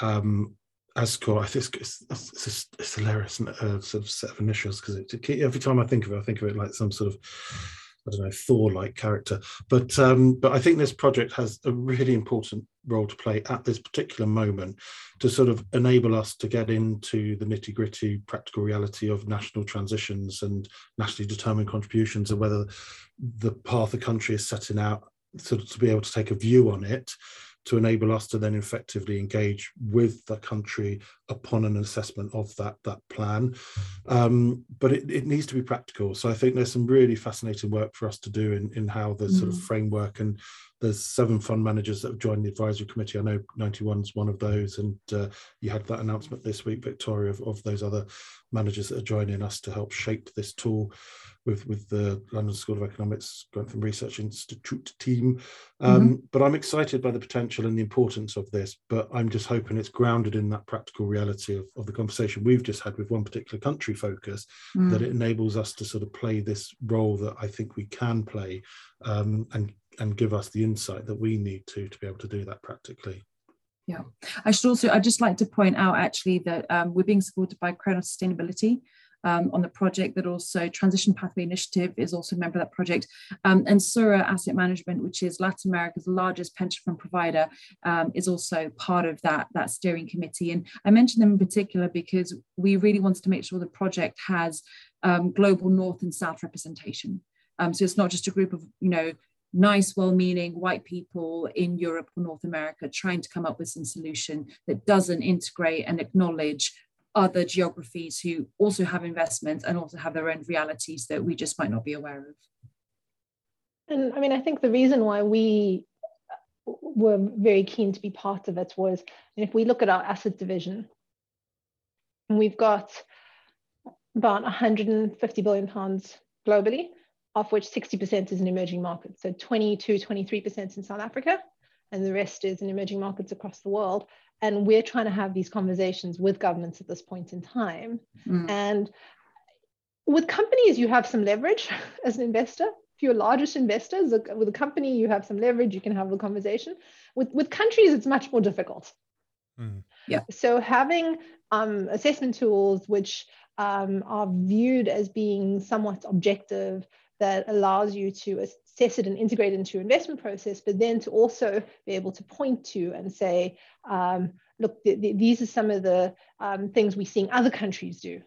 um, ASCOR, I think it's, it's, it's, it's hilarious uh, sort of set of initials because every time I think of it, I think of it like some sort of I don't know Thor-like character. But um, but I think this project has a really important role to play at this particular moment to sort of enable us to get into the nitty gritty practical reality of national transitions and nationally determined contributions and whether the path the country is setting out sort of to be able to take a view on it to enable us to then effectively engage with the country upon an assessment of that that plan. Um, but it, it, needs to be practical. So I think there's some really fascinating work for us to do in, in how the mm. sort of mm. framework and there's seven fund managers that have joined the advisory committee. I know 91 is one of those, and uh, you had that announcement this week, Victoria, of, of those other managers that are joining us to help shape this tool with with the London School of Economics Grantham Research Institute team. Um, mm-hmm. But I'm excited by the potential and the importance of this. But I'm just hoping it's grounded in that practical reality of, of the conversation we've just had with one particular country focus, mm. that it enables us to sort of play this role that I think we can play um, and and give us the insight that we need to to be able to do that practically. Yeah, I should also I'd just like to point out actually that um, we're being supported by Chronos Sustainability, um, on the project that also Transition Pathway Initiative is also a member of that project. Um, and Sura Asset Management, which is Latin America's largest pension fund provider, um, is also part of that, that steering committee. And I mention them in particular because we really wanted to make sure the project has um, global North and South representation. Um, so it's not just a group of, you know, nice, well meaning white people in Europe or North America trying to come up with some solution that doesn't integrate and acknowledge other geographies who also have investments and also have their own realities that we just might not be aware of. And I mean, I think the reason why we were very keen to be part of it was if we look at our asset division, we've got about 150 billion pounds globally, of which 60% is in emerging markets. So 22, 23% in South Africa, and the rest is in emerging markets across the world and we're trying to have these conversations with governments at this point in time mm. and with companies you have some leverage [LAUGHS] as an investor if you're largest investors with a company you have some leverage you can have the conversation with with countries it's much more difficult mm. yeah so having um, assessment tools which um, are viewed as being somewhat objective that allows you to assess it and integrate it into your investment process, but then to also be able to point to and say, um, look, th- th- these are some of the um, things we're seeing other countries do.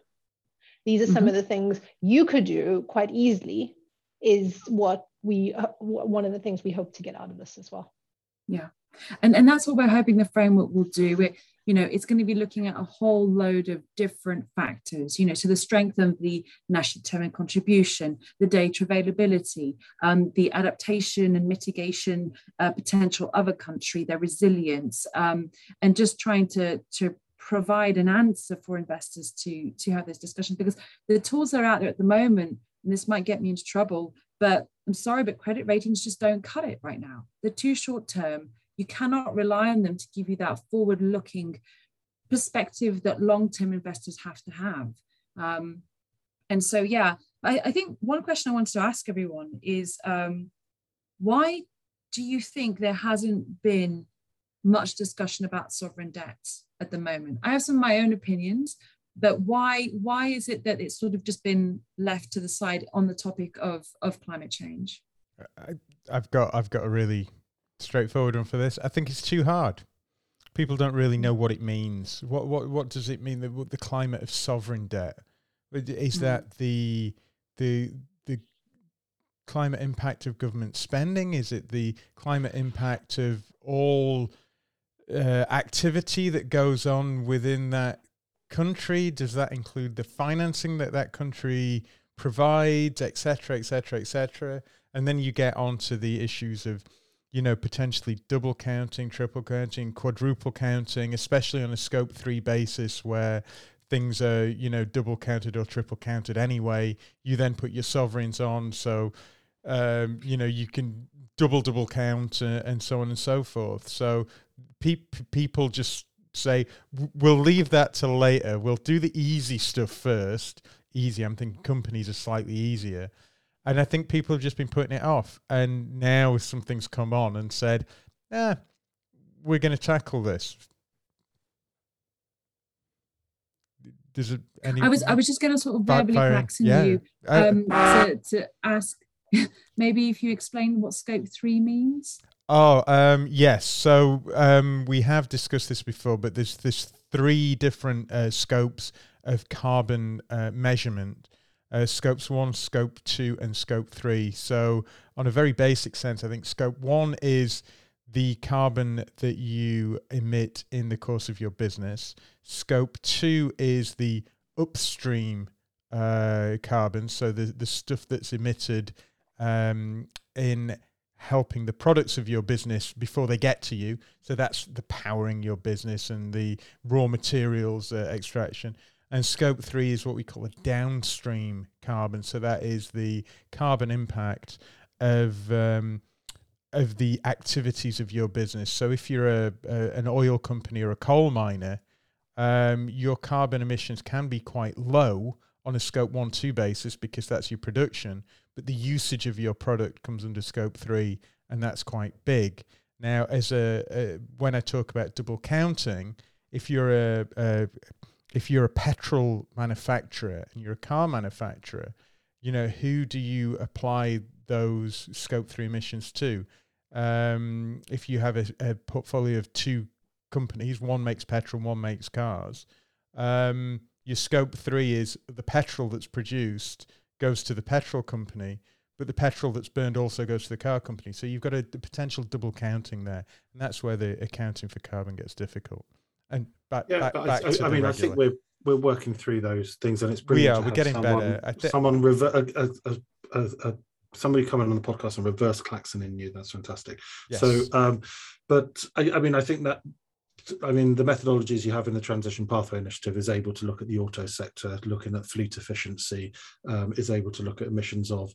These are some mm-hmm. of the things you could do quite easily, is what we, uh, one of the things we hope to get out of this as well. Yeah. And, and that's what we're hoping the framework will do. It, you know, it's going to be looking at a whole load of different factors, you know, so the strength of the national determined contribution, the data availability, um, the adaptation and mitigation uh, potential of a country, their resilience, um, and just trying to, to provide an answer for investors to, to have this discussion because the tools that are out there at the moment, and this might get me into trouble, but I'm sorry, but credit ratings just don't cut it right now. They're too short term you cannot rely on them to give you that forward looking perspective that long term investors have to have. Um, and so, yeah, I, I, think one question I wanted to ask everyone is um, why do you think there hasn't been much discussion about sovereign debt at the moment? I have some of my own opinions, but why why is it that it's sort of just been left to the side on the topic of of climate change? I, I've got I've got a really straightforward one for this. I think it's too hard. People don't really know what it means. What what what does it mean? The the climate of sovereign debt is mm. that the the the climate impact of government spending? Is it the climate impact of all uh, activity that goes on within that country? Does that include the financing that that country provides, etc., etc., etc.? And then you get onto the issues of you know, potentially double counting, triple counting, quadruple counting, especially on a scope three basis where things are, you know, double counted or triple counted anyway. You then put your sovereigns on. So, um, you know, you can double, double count uh, and so on and so forth. So pe- people just say we'll leave that till later. We'll do the easy stuff first. Easy. I'm thinking companies are slightly easier, and I think people have just been putting it off. And now something's come on and said, "Yeah, we're going to tackle this." Does it? Any I was I was just going to sort of verbally praxing yeah. you um, to to ask [LAUGHS] maybe if you explain what scope three means. Oh, um, yes. So um, we have discussed this before, but there's there's three different uh, scopes of carbon uh, measurement. Uh, scopes one, scope two, and scope three. So, on a very basic sense, I think scope one is the carbon that you emit in the course of your business. Scope two is the upstream uh, carbon, so the the stuff that's emitted um, in helping the products of your business before they get to you. So that's the powering your business and the raw materials uh, extraction. And scope three is what we call a downstream carbon. So that is the carbon impact of um, of the activities of your business. So if you're a, a an oil company or a coal miner, um, your carbon emissions can be quite low on a scope one two basis because that's your production but the usage of your product comes under scope three, and that's quite big. Now, as a, a when I talk about double counting, if you're a, a if you're a petrol manufacturer and you're a car manufacturer, you know who do you apply those scope three emissions to? Um, if you have a, a, portfolio of two companies, one makes petrol, one makes cars. Um, your scope three is the petrol that's produced goes to the petrol company, but the petrol that's burned also goes to the car company. So you've got a, a potential double counting there, and that's where the accounting for carbon gets difficult. And back, yeah, back, back I, I mean, regular. I think we're we're working through those things, and it's brilliant. We are. We're getting someone, better. Th- someone rever- a, a, a, somebody coming on the podcast and reverse klaxon in you. That's fantastic. Yes. So, um, but I, I mean, I think that I mean, the methodologies you have in the Transition Pathway Initiative is able to look at the auto sector, looking at fleet efficiency, um, is able to look at emissions of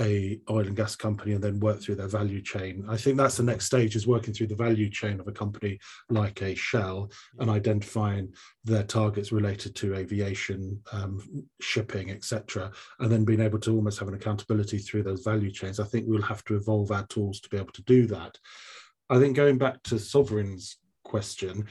a oil and gas company and then work through their value chain. I think that's the next stage is working through the value chain of a company like a Shell and identifying their targets related to aviation, um, shipping, etc., and then being able to almost have an accountability through those value chains. I think we'll have to evolve our tools to be able to do that. I think going back to sovereigns question.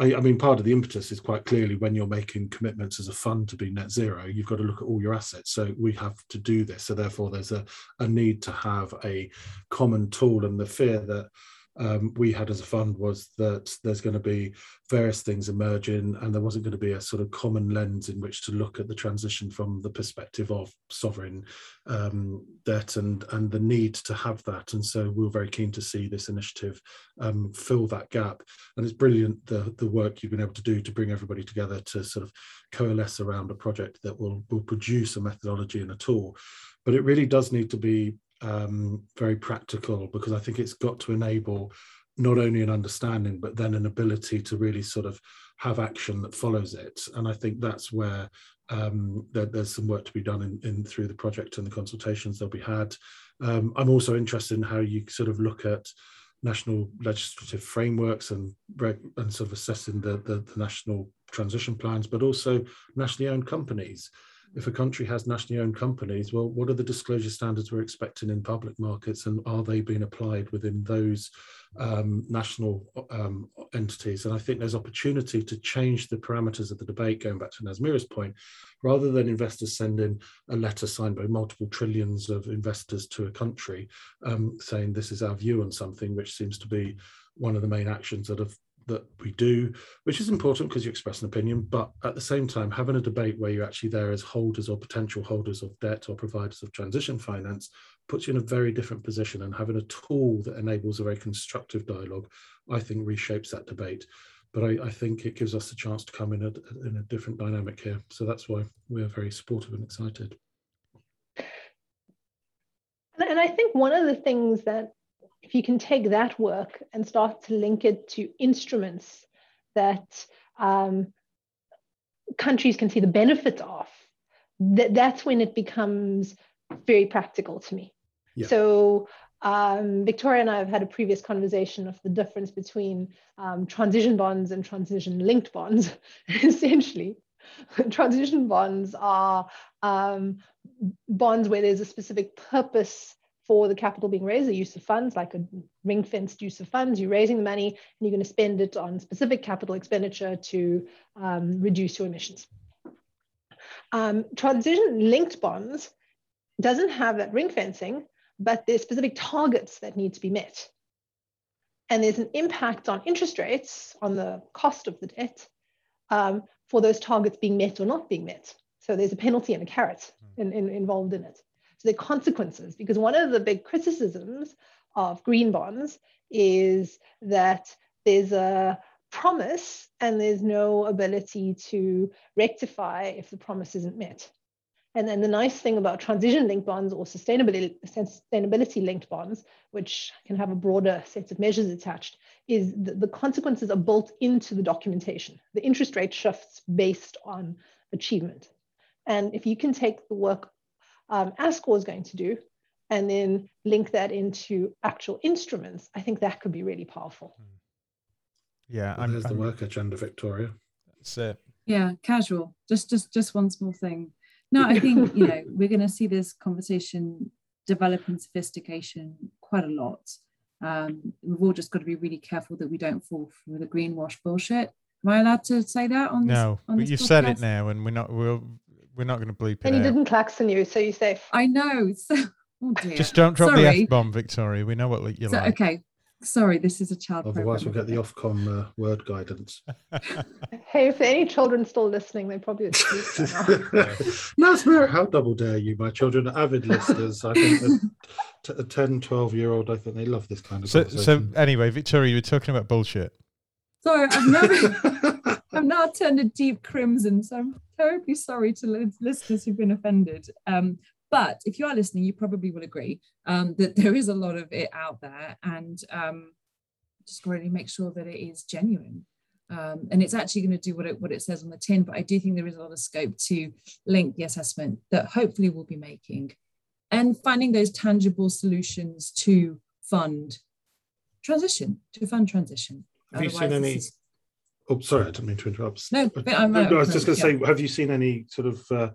I, I, mean, part of the impetus is quite clearly when you're making commitments as a fund to be net zero, you've got to look at all your assets. So we have to do this. So therefore, there's a, a need to have a common tool, and the fear that um, we had as a fund was that there's going to be various things emerging and there wasn't going to be a sort of common lens in which to look at the transition from the perspective of sovereign um, debt and and the need to have that. And so we were very keen to see this initiative um, fill that gap. And it's brilliant the the work you've been able to do to bring everybody together to sort of coalesce around a project that will will produce a methodology and a tool. But it really does need to be um, very practical because I think it's got to enable not only an understanding but then an ability to really sort of have action that follows it. And I think that's where um, there, there's some work to be done in, in, through the project and the consultations that'll be had. Um, I'm also interested in how you sort of look at national legislative frameworks and and sort of assessing the, the, the national transition plans, but also nationally owned companies if a country has nationally owned companies, well, what are the disclosure standards we're expecting in public markets, and are they being applied within those um, national um, entities? And I think there's opportunity to change the parameters of the debate. Going back to Nazmeera's point, rather than investors sending a letter signed by multiple trillions of investors to a country um, saying this is our view on something, which seems to be one of the main actions that have that we do, which is important because you express an opinion, but at the same time, having a debate where you're actually there as holders or potential holders of debt or providers of transition finance puts you in a very different position. And having a tool that enables a very constructive dialogue, I think reshapes that debate. But I, I think it gives us a chance to come in a, in a different dynamic here. So that's why we're very supportive and excited. And I think one of the things that if you can take that work and start to link it to instruments that um, countries can see the benefits of, that, that's when it becomes very practical to me. Yeah. So um, Victoria and I have had a previous conversation of the difference between um, transition bonds and transition linked bonds. [LAUGHS] Essentially, transition bonds are um, bonds where there's a specific purpose for the capital being raised, the use of funds, like a ring fenced use of funds. You're raising the money and you're going to spend it on specific capital expenditure to um, reduce your emissions. Um, transition linked bonds doesn't have that ring fencing, but there's specific targets that need to be met. And there's an impact on interest rates on the cost of the debt um, for those targets being met or not being met. So there's a penalty and a carrot hmm. in, in, involved in it. So the consequences, because one of the big criticisms of green bonds is that there's a promise and there's no ability to rectify if the promise isn't met. And then the nice thing about transition linked bonds or sustainability, sustainability linked bonds, which can have a broader set of measures attached, is the, the consequences are built into the documentation. The interest rate shifts based on achievement. And if you can take the work um, ASCOR is going to do and then link that into actual instruments, I think that could be really powerful. Yeah, well, there's I'm, the work agenda, Victoria. That's it. Yeah, casual. Just, just, just one small thing. No, I think you know [LAUGHS] we're going to see this conversation develop in sophistication quite a lot. Um, we've all just got to be really careful that we don't fall for the greenwash bullshit. Am I allowed to say that on this? No, on but you've said it now, and we're not. We're we're not going to bleep it. And he didn't klaxon you, so you're safe. I know. So, oh Just don't drop Sorry. the f bomb, Victoria. We know what you're so, like. Okay, Sorry, this is a child. Otherwise, program. we'll get the Ofcom uh, word guidance. [LAUGHS] hey, if any children still listening, they probably [LAUGHS] no, [LAUGHS] how double dare you? My children are avid listeners. I think a, a 10, 12 year old, I think they love this kind of so, so anyway, Victoria, you were talking about bullshit. Sorry, I've never, I've now turned a deep crimson, so I'm terribly sorry to listeners who've been offended. Um, but if you are listening, you probably will agree um, that [LAUGHS] there is a lot of it out there, and um, just really make sure that it is genuine. Um, and it's actually going to do what it, what it says on the tin. But I do think there is a lot of scope to link the assessment that hopefully we'll be making and finding those tangible solutions to fund transition, to fund transition. Have Otherwise, you seen any? Is... Oh, sorry, I didn't mean to interrupt. No, I'm, I was just going to yeah. say, have you seen any sort of uh,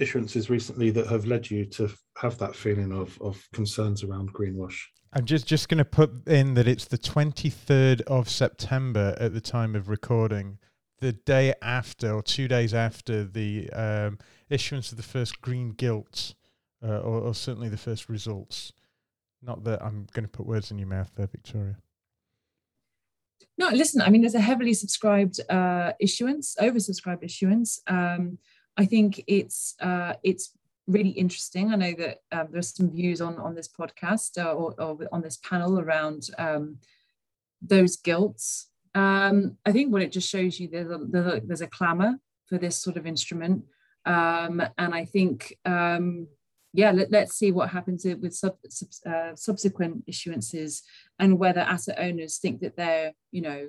issuances recently that have led you to have that feeling of, of concerns around greenwash? I'm just, just going to put in that it's the 23rd of September at the time of recording, the day after or two days after the um, issuance of the first green gilt, uh, or, or certainly the first results. Not that I'm going to put words in your mouth there, Victoria. No, listen, I mean, there's a heavily subscribed uh, issuance, oversubscribed issuance. Um, I think it's uh, it's really interesting. I know that um, there's some views on on this podcast uh, or, or, on this panel around um, those gilts. Um, I think what it just shows you there's a, there's a, there's a clamor for this sort of instrument, um, and I think um, yeah, let, us see what happens with sub, sub, uh, subsequent issuances and whether asset owners think that they're you know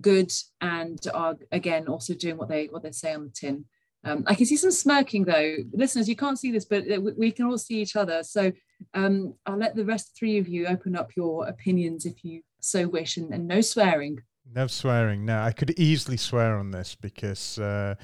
good and are again also doing what they what they say on the tin. Um, I can see some smirking though. Listeners, you can't see this, but we can all see each other. So um, I'll let the rest three of you open up your opinions if you so wish, and, and no swearing. No swearing. No, I could easily swear on this because, uh,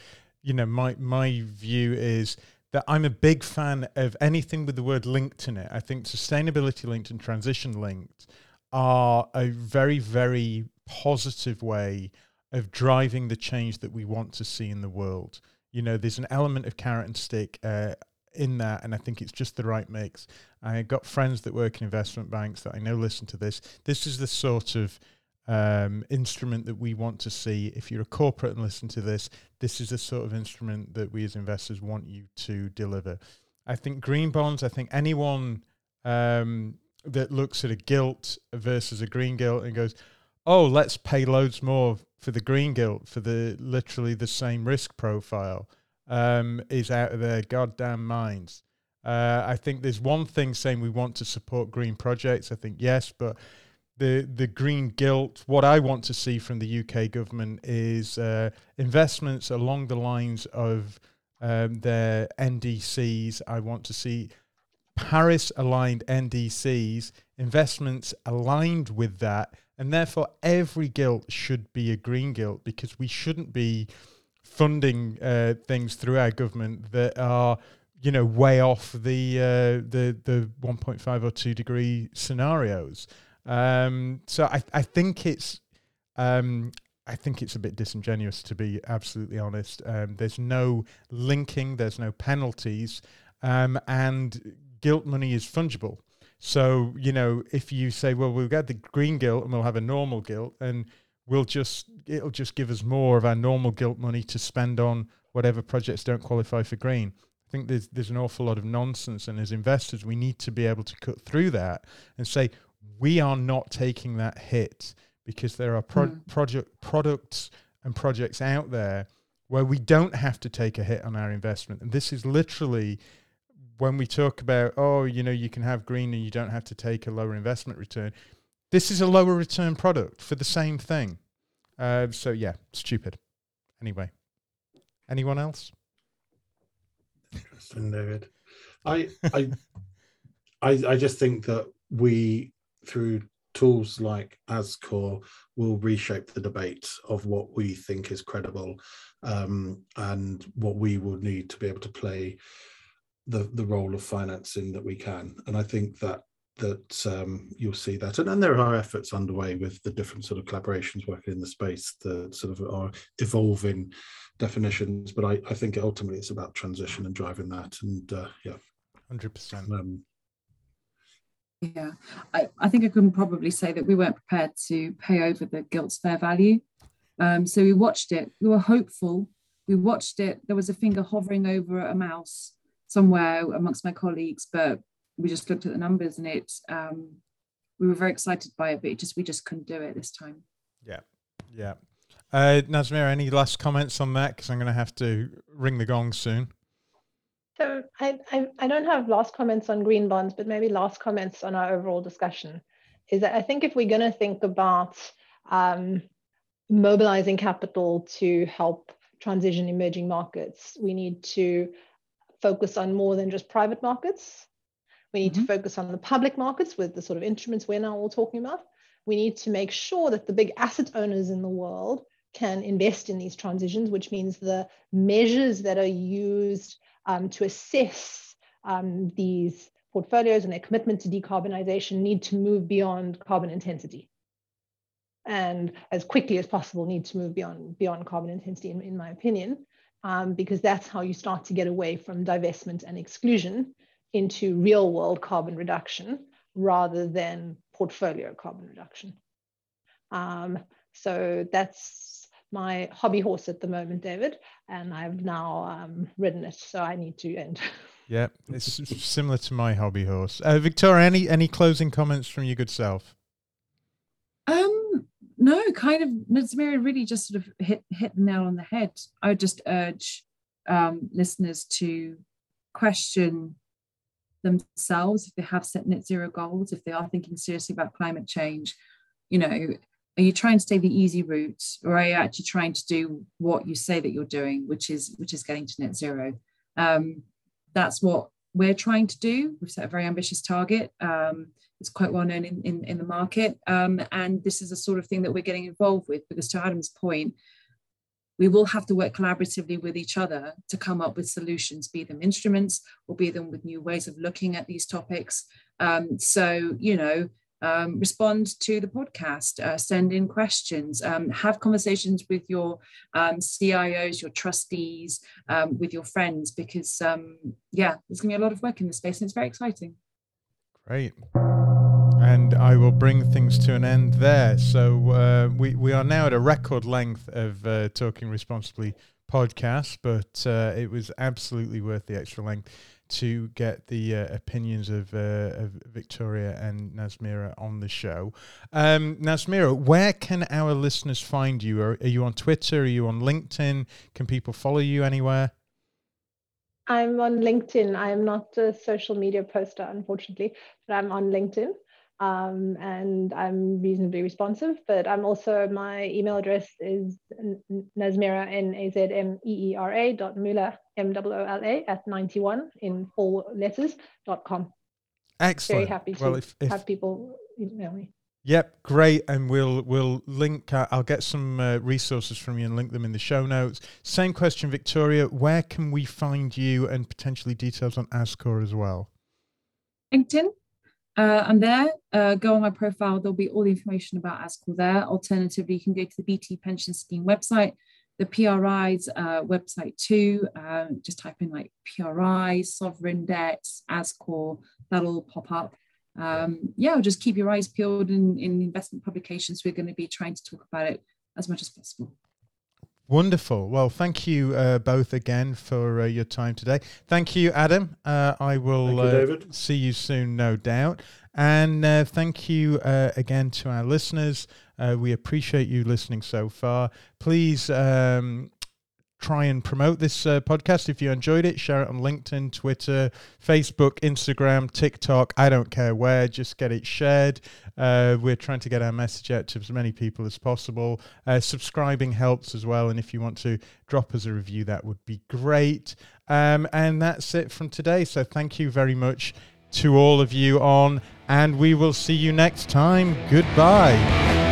you know, my my view is that I'm a big fan of anything with the word linked in it. I think sustainability linked and transition linked are a very, very positive way of driving the change that we want to see in the world. You know, there's an element of carrot and stick uh, in that, and I think it's just the right mix. I got friends that work in investment banks that I know listen to this. This is the sort of um, instrument that we want to see. If you're a corporate and listen to this, this is the sort of instrument that we as investors want you to deliver. I think green bonds. I think anyone um, that looks at a gilt versus a green gilt and goes, "Oh, let's pay loads more for the green gilt for the literally the same risk profile um, is out of their goddamn minds. Uh, I think there's one thing saying we want to support green projects. I think yes, but the the green gilt. What I want to see from the UK government is uh, investments along the lines of um, their NDCs. I want to see Paris aligned NDCs, investments aligned with that, and therefore every gilt should be a green gilt because we shouldn't be funding uh, things through our government that are you know way off the uh, the the 1.5 or 2 degree scenarios um, so I, I think it's um, I think it's a bit disingenuous to be absolutely honest. Um, there's no linking, there's no penalties, um, and gilt money is fungible. So you know, if you say, well, we'll get the green gilt and we'll have a normal gilt, and we'll just it'll just give us more of our normal gilt money to spend on whatever projects don't qualify for green. I think there's there's an awful lot of nonsense, and as investors, we need to be able to cut through that and say we are not taking that hit because there are pro- mm. project products and projects out there where we don't have to take a hit on our investment. And this is literally when we talk about, oh, you know, you can have green and you don't have to take a lower investment return. This is a lower return product for the same thing. Uh, so yeah, stupid. Anyway, anyone else? Interesting, David. I I [LAUGHS] I I just think that we through tools like ASCOR will reshape the debate of what we think is credible um, and what we will need to be able to play the the role of financing that we can. And I think that that um, you'll see that. And, and there are efforts underway with the different sort of collaborations working in the space that sort of are evolving definitions. But I, I think ultimately it's about transition and driving that. And uh, yeah, hundred percent. Um, yeah, I, I think I can probably say that we weren't prepared to pay over the gilt's fair value. Um, so we watched it. We were hopeful. We watched it. There was a finger hovering over a mouse somewhere amongst my colleagues, but we just looked at the numbers and it. Um, we were very excited by it, but it just we just couldn't do it this time. Yeah, yeah. Uh, Nazmeera, any last comments on that? Because I'm going to have to ring the gong soon. So I, I, I don't have last comments on green bonds, but maybe last comments on our overall discussion is that I think if we're going to think about um, mobilizing capital to help transition emerging markets, we need to focus on more than just private markets. We need mm-hmm. to focus on the public markets with the sort of instruments we're now all talking about. We need to make sure that the big asset owners in the world can invest in these transitions, which means the measures that are used to assess um, these portfolios and their commitment to decarbonization need to move beyond carbon intensity. And as quickly as possible need to move beyond beyond carbon intensity in, in my opinion um, because that's how you start to get away from divestment and exclusion into real world carbon reduction rather than portfolio carbon reduction. Um, so that's my hobby horse at the moment, David, and I've now um, ridden it, so I need to end. [LAUGHS] Yeah, it's [LAUGHS] similar to my hobby horse. Uh, Victoria, any any closing comments from your good self? Um, no, kind of. Nazmeera really just sort of hit hit the nail on the head. I would just urge um, listeners to question themselves if they have set net zero goals, if they are thinking seriously about climate change. You know, are you trying to take the easy route or are you actually trying to do what you say that you're doing which is which is getting to net zero? Um, that's what we're trying to do. We've set a very ambitious target. Um, it's quite well known in, in, in the market. Um, and this is the sort of thing that we're getting involved with because to adam's point we will have to work collaboratively with each other to come up with solutions be them instruments or be them with new ways of looking at these topics. Um, so you know um, respond to the podcast, uh, send in questions, um, have conversations with your um, CIOs, your trustees, um, with your friends, because um, yeah, there's going to be a lot of work in this space and it's very exciting. Great. And I will bring things to an end there. So uh, we, we are now at a record length of uh, Talking Responsibly podcast, but uh, it was absolutely worth the extra length to get the uh, opinions of, uh, of, Victoria and Nazmeera on the show. Um, Nazmeera, where can our listeners find you? Are, are, you on Twitter? Are you on LinkedIn? Can people follow you anywhere? I'm on LinkedIn. I am not a social media poster, unfortunately, but I'm on LinkedIn um, and I'm reasonably responsive. But I'm also my email address is Nazmeera n a z m e e r a dot Moola m w o l a at ninety one in full letters dot com. Excellent. Very happy to well, if, if, have people email me. Yep, great, and we'll we'll link. Uh, I'll get some uh, resources from you and link them in the show notes. Same question, Victoria. Where can we find you and potentially details on ASCOR as well? LinkedIn. Uh, I'm there. Uh, go on my profile. There'll be all the information about ASCOR there. Alternatively, you can go to the BT Pension Scheme website, the PRI's uh, website too. Um, just type in like PRI, sovereign debts, ASCOR. That'll pop up um, yeah, just keep your eyes peeled in, in investment publications. We're going to be trying to talk about it as much as possible. Wonderful. Well, thank you uh, both again for uh, your time today. Thank you, Adam. Uh, I will you, uh, see you soon, no doubt. And uh, thank you uh, again to our listeners. we appreciate you listening so far. Please um, try and promote this uh, podcast. If you enjoyed it, share it on LinkedIn, Twitter, Facebook, Instagram, TikTok. I don't care where, just get it shared. Uh, we're trying to get our message out to as many people as possible. Uh, subscribing helps as well. And if you want to drop us a review, that would be great. Um, and that's it from today. So thank you very much to all of you on, and we will see you next time. Goodbye.